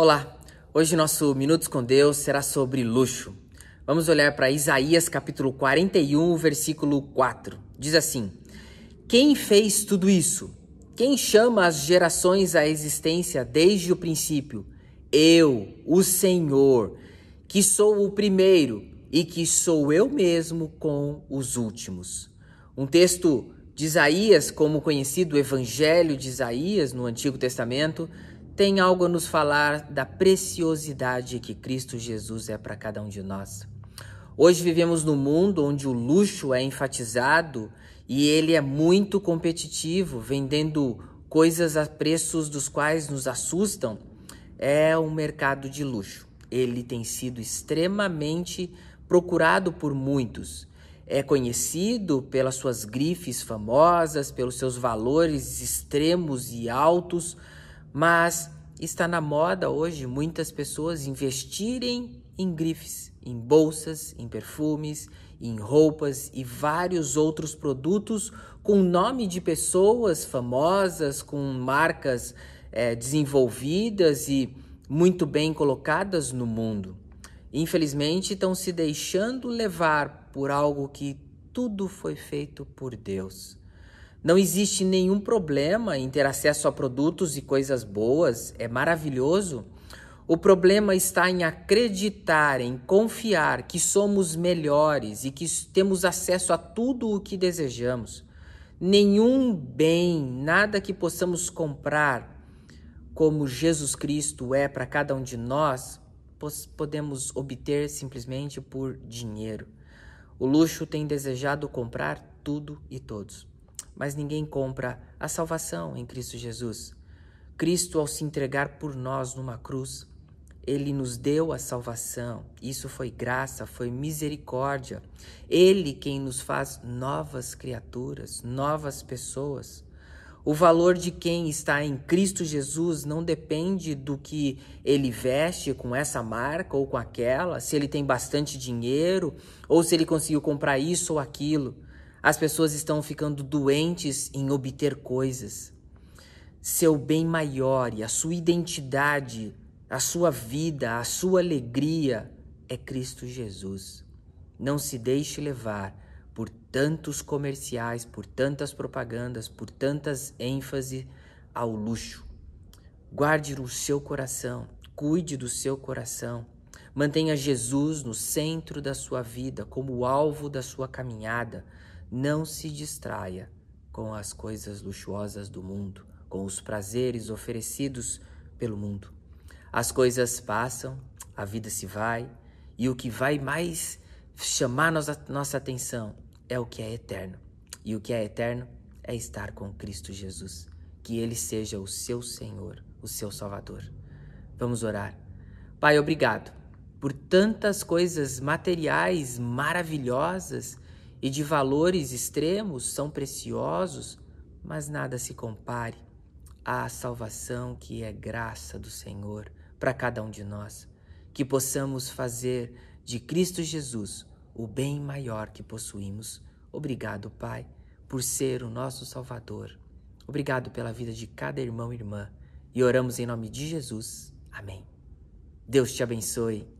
Olá, hoje nosso Minutos com Deus será sobre luxo. Vamos olhar para Isaías capítulo 41, versículo 4. Diz assim: Quem fez tudo isso? Quem chama as gerações à existência desde o princípio? Eu, o Senhor, que sou o primeiro e que sou eu mesmo com os últimos. Um texto de Isaías, como conhecido o Evangelho de Isaías no Antigo Testamento, tem algo a nos falar da preciosidade que Cristo Jesus é para cada um de nós. Hoje vivemos num mundo onde o luxo é enfatizado e ele é muito competitivo, vendendo coisas a preços dos quais nos assustam. É um mercado de luxo. Ele tem sido extremamente procurado por muitos. É conhecido pelas suas grifes famosas, pelos seus valores extremos e altos mas está na moda hoje muitas pessoas investirem em grifes, em bolsas, em perfumes, em roupas e vários outros produtos com nome de pessoas famosas, com marcas é, desenvolvidas e muito bem colocadas no mundo. Infelizmente, estão se deixando levar por algo que tudo foi feito por Deus. Não existe nenhum problema em ter acesso a produtos e coisas boas, é maravilhoso. O problema está em acreditar, em confiar que somos melhores e que temos acesso a tudo o que desejamos. Nenhum bem, nada que possamos comprar, como Jesus Cristo é para cada um de nós, podemos obter simplesmente por dinheiro. O luxo tem desejado comprar tudo e todos mas ninguém compra a salvação em Cristo Jesus. Cristo, ao se entregar por nós numa cruz, ele nos deu a salvação. Isso foi graça, foi misericórdia. Ele quem nos faz novas criaturas, novas pessoas. O valor de quem está em Cristo Jesus não depende do que ele veste com essa marca ou com aquela, se ele tem bastante dinheiro ou se ele conseguiu comprar isso ou aquilo. As pessoas estão ficando doentes em obter coisas. Seu bem maior e a sua identidade, a sua vida, a sua alegria é Cristo Jesus. Não se deixe levar por tantos comerciais, por tantas propagandas, por tantas ênfase ao luxo. Guarde no seu coração, cuide do seu coração. Mantenha Jesus no centro da sua vida, como alvo da sua caminhada. Não se distraia com as coisas luxuosas do mundo, com os prazeres oferecidos pelo mundo. As coisas passam, a vida se vai, e o que vai mais chamar nossa, nossa atenção é o que é eterno. E o que é eterno é estar com Cristo Jesus. Que Ele seja o seu Senhor, o seu Salvador. Vamos orar. Pai, obrigado por tantas coisas materiais maravilhosas e de valores extremos são preciosos, mas nada se compare à salvação que é graça do Senhor para cada um de nós. Que possamos fazer de Cristo Jesus o bem maior que possuímos. Obrigado, Pai, por ser o nosso Salvador. Obrigado pela vida de cada irmão e irmã. E oramos em nome de Jesus. Amém. Deus te abençoe